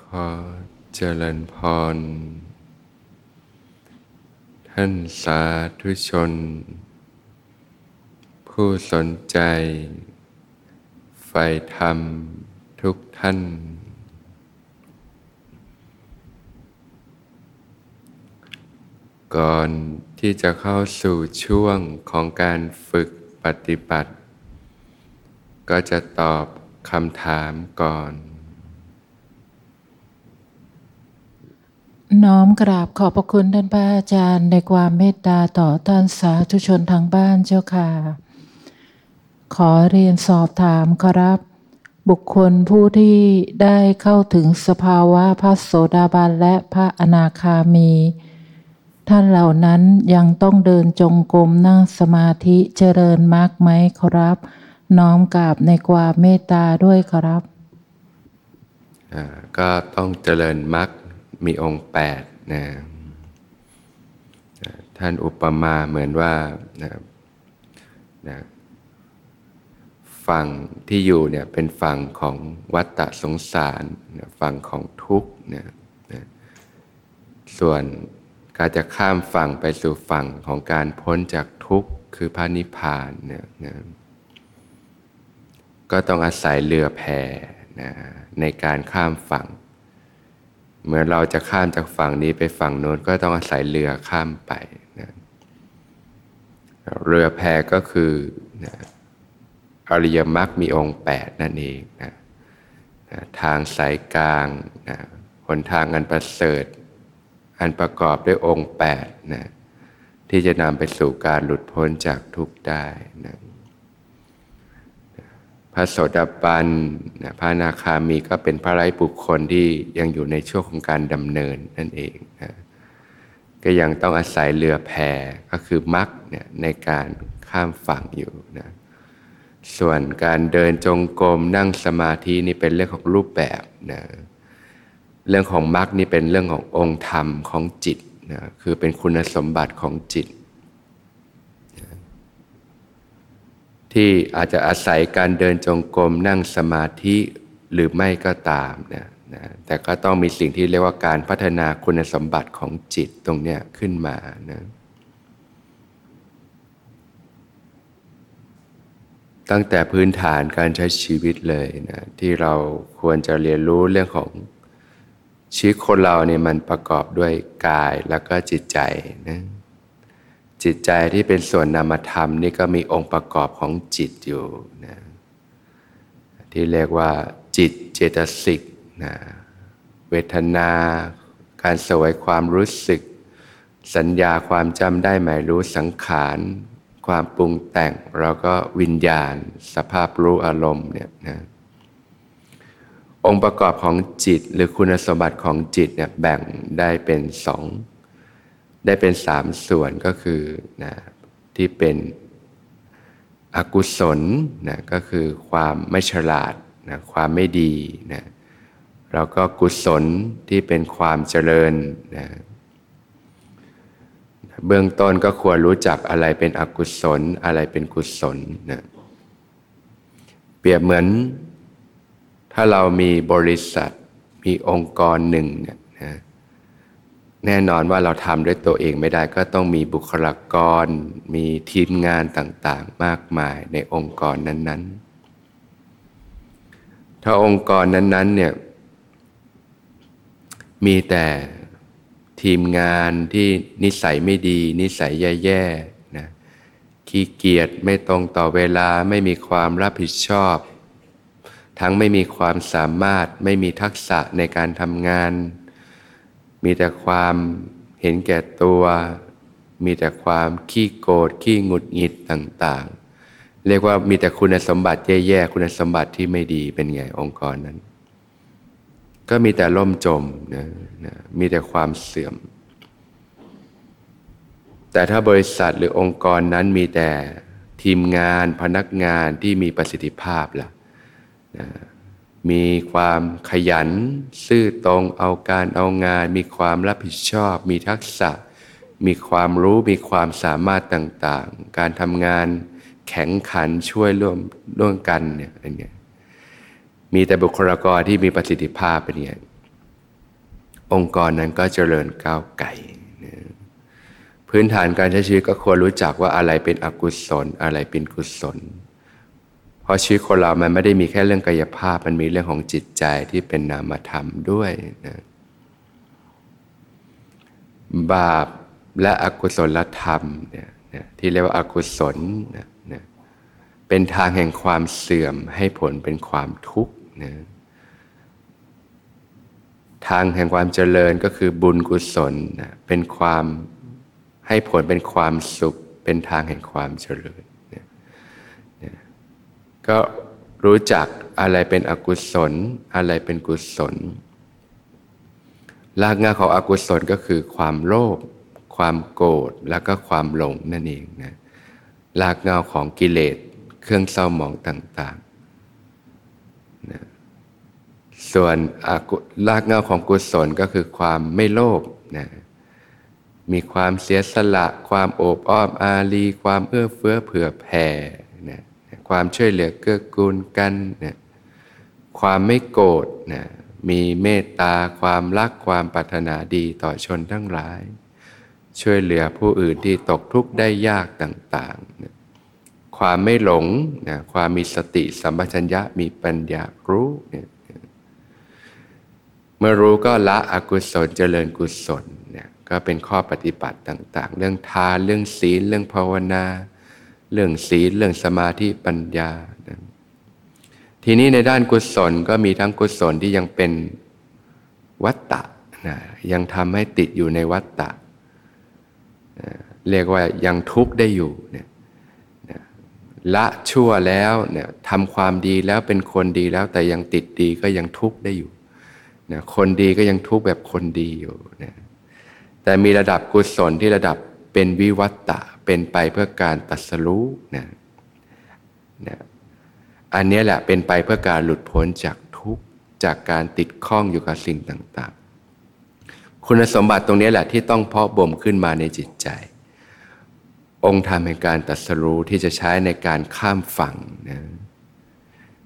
ขอเจริญพร ท่านสาธุชน ผู้สนใจใฝ่ธรรมทุกท่าน ก่อนที่จะเข้าสู่ช่วงของการฝึกปฏิบัติ ก็จะตอบคำถามก่อน น้อมกราบขอบพระคุณท่านพระอาจารย์ในความเมตตาต่อท่านสาธุชนทางบ้านเจ้าค่ะ ขอเรียนสอบถามครับ บุคคลผู้ที่ได้เข้าถึงสภาวะพระโสดาบันและพระอนาคามี ท่านเหล่านั้นยังต้องเดินจงกรมนั่งสมาธิเจริญมากไหมครับ น้อมกราบในความเมตตาด้วยครับก็ต้องเจริญมรรค มีองค์แปดนะท่านอุปมาเหมือนว่านะนะฝั่งที่อยู่เนี่ยเป็นฝั่งของวัฏฏะสงสารนะฝั่งของทุกข์นะนะส่วนการจะข้ามฝั่งไปสู่ฝั่งของการพ้นจากทุกข์คือพระนิพพานเนี่ยนะก็ต้องอาศัยเรือแพนะในการข้ามฝั่ง เมื่อเราจะข้ามจากฝั่งนี้ไปฝั่งโน้นก็ต้องอาศัยเรือข้ามไปนะเรือแพก็คือนะอริยมรรคมีองค์แปดนั่นเองนะนะทางสายกลางนะหนทางอันประเสริฐ อันประกอบด้วยองค์แปดนะที่จะนำไปสู่การหลุดพ้นจากทุกข์ได้นะ พระโสดาบันนะพระนาคามีก็เป็นพระไร้บุคคลที่ยังอยู่ในช่วงของการดำเนินนั่นเองนะก็ยังต้องอาศัยเรือแพก็คือมรรคเนี่ยในการข้ามฝั่งอยู่นะส่วนการเดินจงกรมนั่งสมาธินี่เป็นเรื่องของรูปแบบนะเรื่องของมรรคนี่เป็นเรื่องขององค์ธรรมของจิตนะคือเป็นคุณสมบัติของจิต ที่อาจจะอาศัยการเดินจงกรมนั่งสมาธิหรือไม่ก็ตามนะนะแต่ก็ต้องมีสิ่งที่เรียกว่าการพัฒนาคุณสมบัติของจิตตรงเนี้ยขึ้นมานะตั้งแต่พื้นฐานการใช้ชีวิตเลยนะที่เราควรจะเรียนรู้เรื่องของชีวิตคนเราเนี่ยมันประกอบด้วยกายแล้วก็จิตใจนะ จิตใจที่เป็นส่วนนามธรรมนี่ก็มีองค์ประกอบของจิตอยู่นะที่เรียกว่าจิตเจตสิกนะเวทนา การสวยความรู้สึก สัญญาความจำได้หมายรู้สังขาร ความปรุงแต่งแล้วก็วิญญาณ สภาพรู้อารมณ์เนี่ยนะองค์ประกอบของจิตหรือคุณสมบัติของจิตเนี่ยแบ่งได้เป็นสอง ได้เป็นสามส่วนก็คือนะที่เป็นอกุศลนะก็คือความไม่ฉลาดนะความไม่ดีนะแล้วก็กุศลที่เป็นความเจริญนะเบื้องต้นก็ควรรู้จักอะไรเป็นอกุศลอะไรเป็นกุศลนะเปรียบเหมือน ถ้าเรามีบริษัทมีองค์กรหนึ่งเนี่ย แน่นอนว่าเราทำด้วยตัวเองไม่ได้ก็ต้องมีบุคลากร มีทีมงานต่างๆ มากมายในองค์กรนั้นๆ ถ้าองค์กรนั้นๆเนี่ยมีแต่ทีมงานที่นิสัยไม่ดี นิสัยแย่ๆนะขี้เกียจไม่ตรงต่อเวลาไม่มีความรับผิดชอบ ทั้งไม่มีความสามารถไม่มีทักษะในการทำงาน มีแต่ความเห็นแก่ตัว มีแต่ความขี้โกรธขี้หงุดหงิดต่างๆ เรียกว่ามีแต่คุณสมบัติแย่ๆคุณสมบัติที่ไม่ดีเป็นไงองค์กรนั้น ก็มีแต่ล่มจมนะนะมีแต่ความเสื่อม แต่ถ้าบริษัทหรือองค์กรนั้นมีแต่ทีมงานพนักงานที่มีประสิทธิภาพล่ะนะ มีความขยัน ซื่อตรงเอาการเอางาน มีความรับผิดชอบ มีทักษะ มีความรู้มีความสามารถต่างๆ การทำงานแข็งขันช่วยร่วมร่วมกันเนี่ยอะไรเงี้ยมีแต่บุคลากรที่มีประสิทธิภาพเป็นไงองค์กรนั้นก็เจริญก้าวไกลพื้นฐานการใช้ชีวิตก็ควรรู้จักว่าอะไรเป็นอกุศล อะไรเป็นกุศล ราะชีวิตคนเรามันไม่ได้มีแค่เรื่องกายภาพ มันมีเรื่องของจิตใจที่เป็นนามธรรมด้วยนะบาปและอกุศลธรรมเนี่ยที่เรียกว่าอากุศลนะนะเป็นทางแห่งความเสื่อมให้ผลเป็นความทุกข์นะทางแห่งความเจริญก็คือบุญกุศลนะเป็นความให้ผลเป็นความสุข เป็นทางแห่งความเจริญ ก็รู้จักอะไรเป็นอกุศล อะไรเป็นกุศลรากงาของอกุศลก็คือความโลภความโกรธแล้วก็ความหลงนั่นเองนะรากเงาของกิเลสเครื่องเศร้าหมองต่างๆนะส่วนรากเงาของกุศลก็คือความไม่โลภนะมีความเสียสละ ความโอบอ้อมอารี ความเอื้อเฟื้อเผื่อแผ่ ความช่วยเหลือเกื้อกูลกันนะความไม่โกรธนะมีเมตตาความรักความปรารถนาดีต่อชนทั้งหลาย ช่วยเหลือผู้อื่นที่ตกทุกข์ได้ยากต่างๆนะความไม่หลงนะความมีสติสัมปชัญญะมีปัญญารู้เนี่ยเมื่อรู้ก็ละอกุศลเจริญกุศลเนี่ยก็เป็นข้อปฏิบัติต่าง ๆ เรื่องทานเรื่องศีลเรื่องภาวนา เรื่องศีลเรื่องสมาธิปัญญา ทีนี้ในด้านกุศลก็มีทั้งกุศลที่ยังเป็นวัตตะนะยังทำให้ติดอยู่ในวัตตะเรียกว่ายังทุกข์ได้อยู่นี่ยละชั่วแล้วนี่ยทำความดีแล้วเป็นคนดีแล้วแต่ยังติดดีก็ยังทุกข์ได้อยู่นะคนดีก็ยังทุกข์แบบคนดีอยู่นะแต่มีระดับกุศลที่ระดับ เป็นวิวัตตะเป็นไปเพื่อการตัดสรู้นะนะอันนี้แหละเป็นไปเพื่อการหลุดพ้นจากทุกข์จากการติดข้องอยู่กับสิ่งต่างๆ คุณสมบัติตรงนี้แหละที่ต้องเพาะบ่มขึ้นมาในจิตใจ องค์ธรรมแห่งการตัดสรู้ที่จะใช้ในการข้ามฝั่งนะ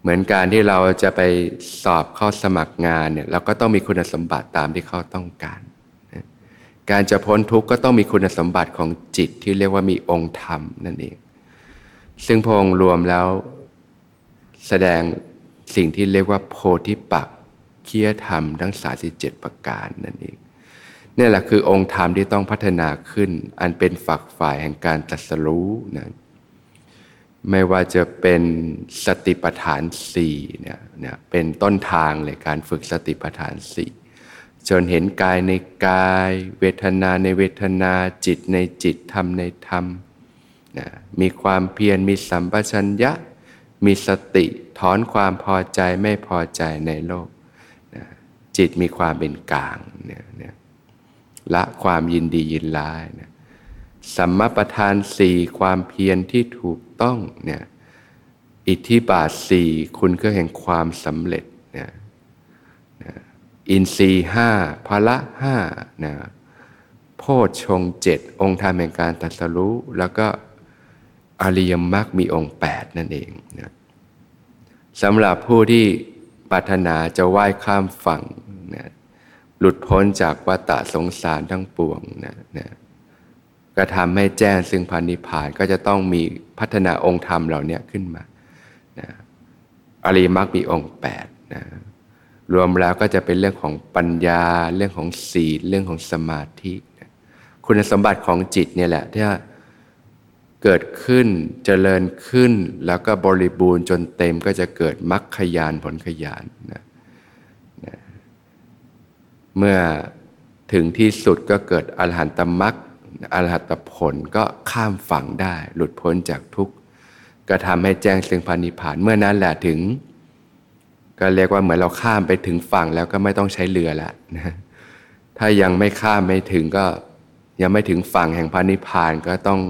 เหมือนการที่เราจะไปสอบเข้าสมัครงานเนี่ยเราก็ต้องมีคุณสมบัติตามที่เขาต้องการ การจะพ้นทุกข์ก็ต้องมีคุณสมบัติของจิตที่เรียกว่ามีองค์ธรรมนั่นเอง ซึ่งพงรวมแล้วแสดงสิ่งที่เรียกว่าโพธิปักเคียธรรมทั้ง37ประการนั่นเองนี่แหละคือองค์ธรรมที่ต้องพัฒนาขึ้น อันเป็นฝักฝ่ายแห่งการตรัสรู้นะไม่ว่าจะเป็นสติปัฏฐานสี่เนี่ยเนี่ยเป็นต้นทางเลยการฝึกสติปัฏฐานสี่ จนเห็นกายในกาย เวทนาในเวทนาจิตในจิตธรรมในธรรมนะมีความเพียรมีสัมปชัญญะ มีสติถอนความพอใจไม่พอใจในโลกนะจิตมีความเป็นกลางเนี่ยละความยินดียินร้ายนะสัมมาประธานสี่ความเพียรที่ถูกต้องเนี่ยอิทธิบาทสี่คุณก็แห่งความสำเร็จเนี่ย อินทรีห้าพละห้านะโพชฌงเจ็ดองค์ธรรมแห่งการตัดสรู้ แล้วก็อริยมรรคมีองค์แปดนั่นเองนะสำหรับผู้ที่ปรารถนาจะว่ายข้ามฝั่งนะหลุดพ้นจากวัฏสงสารทั้งปวงนะนะก็ทำให้แจ้งซึ่งพันนิพานก็จะต้องมีพัฒนาองค์ธรรมเหล่านี้ขึ้นมานะอริมักมีองค์แปดนะ รวมแล้วก็จะเป็นเรื่องของปัญญา เรื่องของศีลเรื่องของสมาธิคุณสมบัติของจิตเนี่ยแหละที่เกิดขึ้นเจริญขึ้น แล้วก็บริบูรณ์จนเต็มก็จะเกิดมรรคขยานผลขยานนะเมื่อถึงที่สุดก็เกิดอรหันตมรรคอรหัตผลก็ข้ามฝั่งได้ หลุดพ้นจากทุกข์ก็ทำให้แจ้งซึ่งพานิพาน เมื่อนั้นแหละถึง ก็เรียกว่าเหมือนเราข้ามไปถึงฝั่งแล้วก็ไม่ต้องใช้เรือล้วนะถ้ายังไม่ข้ามไม่ถึงก็ยังไม่ถึงฝั่งแห่งพานิพานก็ต้อง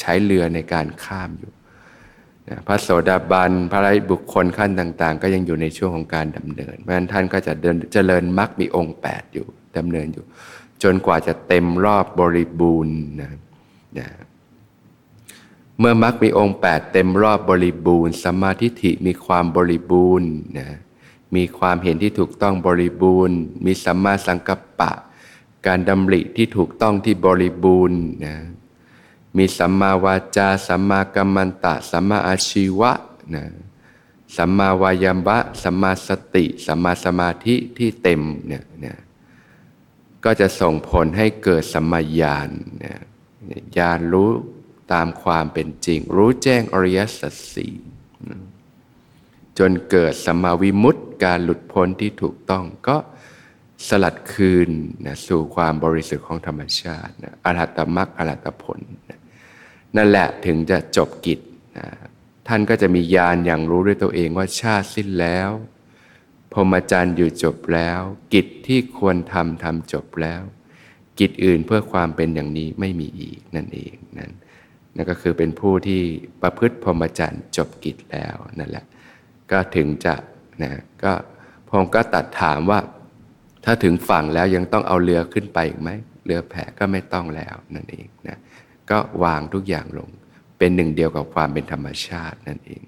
ใช้เรือในการข้ามอยู่พระโสดาบันพระไรบุคคลขั้นต่าง ๆ ก็ยังอยู่ในช่วงของการดำเนินเพราะฉะนั้นท่านก็จะเดินเจริญมรรคมีองค์ 8 อยู่ดำเนินอยู่ จนกว่าจะเต็มรอบบริบูรณ์นะนะ เมื่อมรรคมีองค์ 8 เต็มรอบบริบูรณ์สมาธิิมีความบริบูรณ์นะมีความเห็นที่ถูกต้องบริบูรณ์ มีสัมมาสังกัปปะ การดำริที่ถูกต้องที่บริบูรณ์นะมีสัมมาวาจาสัมมากัมมันตะสัมมาอาชีวะนะสัมมาวายามะสัมมาสติสัมมาสมาธิที่เต็มเนี่ยนะก็จะส่งผลให้เกิดสัมมาญาณนะญาณรู้ ตามความเป็นจริง รู้แจ้งอริยสัจสี่จนเกิดสัมมาวิมุตติการหลุดพ้นที่ถูกต้องก็สลัดคืนนะสู่ความบริสุทธิ์ของธรรมชาตินะอรหัตมรรคอรหัตผลนะนั่นแหละถึงจะจบกิจนะท่านก็จะมีญาณอย่างรู้ด้วยตัวเองว่าชาติสิ้นแล้วพรหมจรรย์อยู่จบแล้ว กิจที่ควรทำทำจบแล้ว กิจอื่นเพื่อความเป็นอย่างนี้ไม่มีอีกนั่นเองนั่น นั่นก็คือเป็นผู้ที่ประพฤติพรหมจรรย์จบกิจแล้วนั่นแหละก็ถึงจะนะก็พงก็ตัดถามว่า ถ้าถึงฝั่งแล้วยังต้องเอาเรือขึ้นไปอีกไหมเรือแพก็ไม่ต้องแล้วนั่นเองนะก็วางทุกอย่างลงเป็นหนึ่งเดียวกับความเป็นธรรมชาตินั่นเอง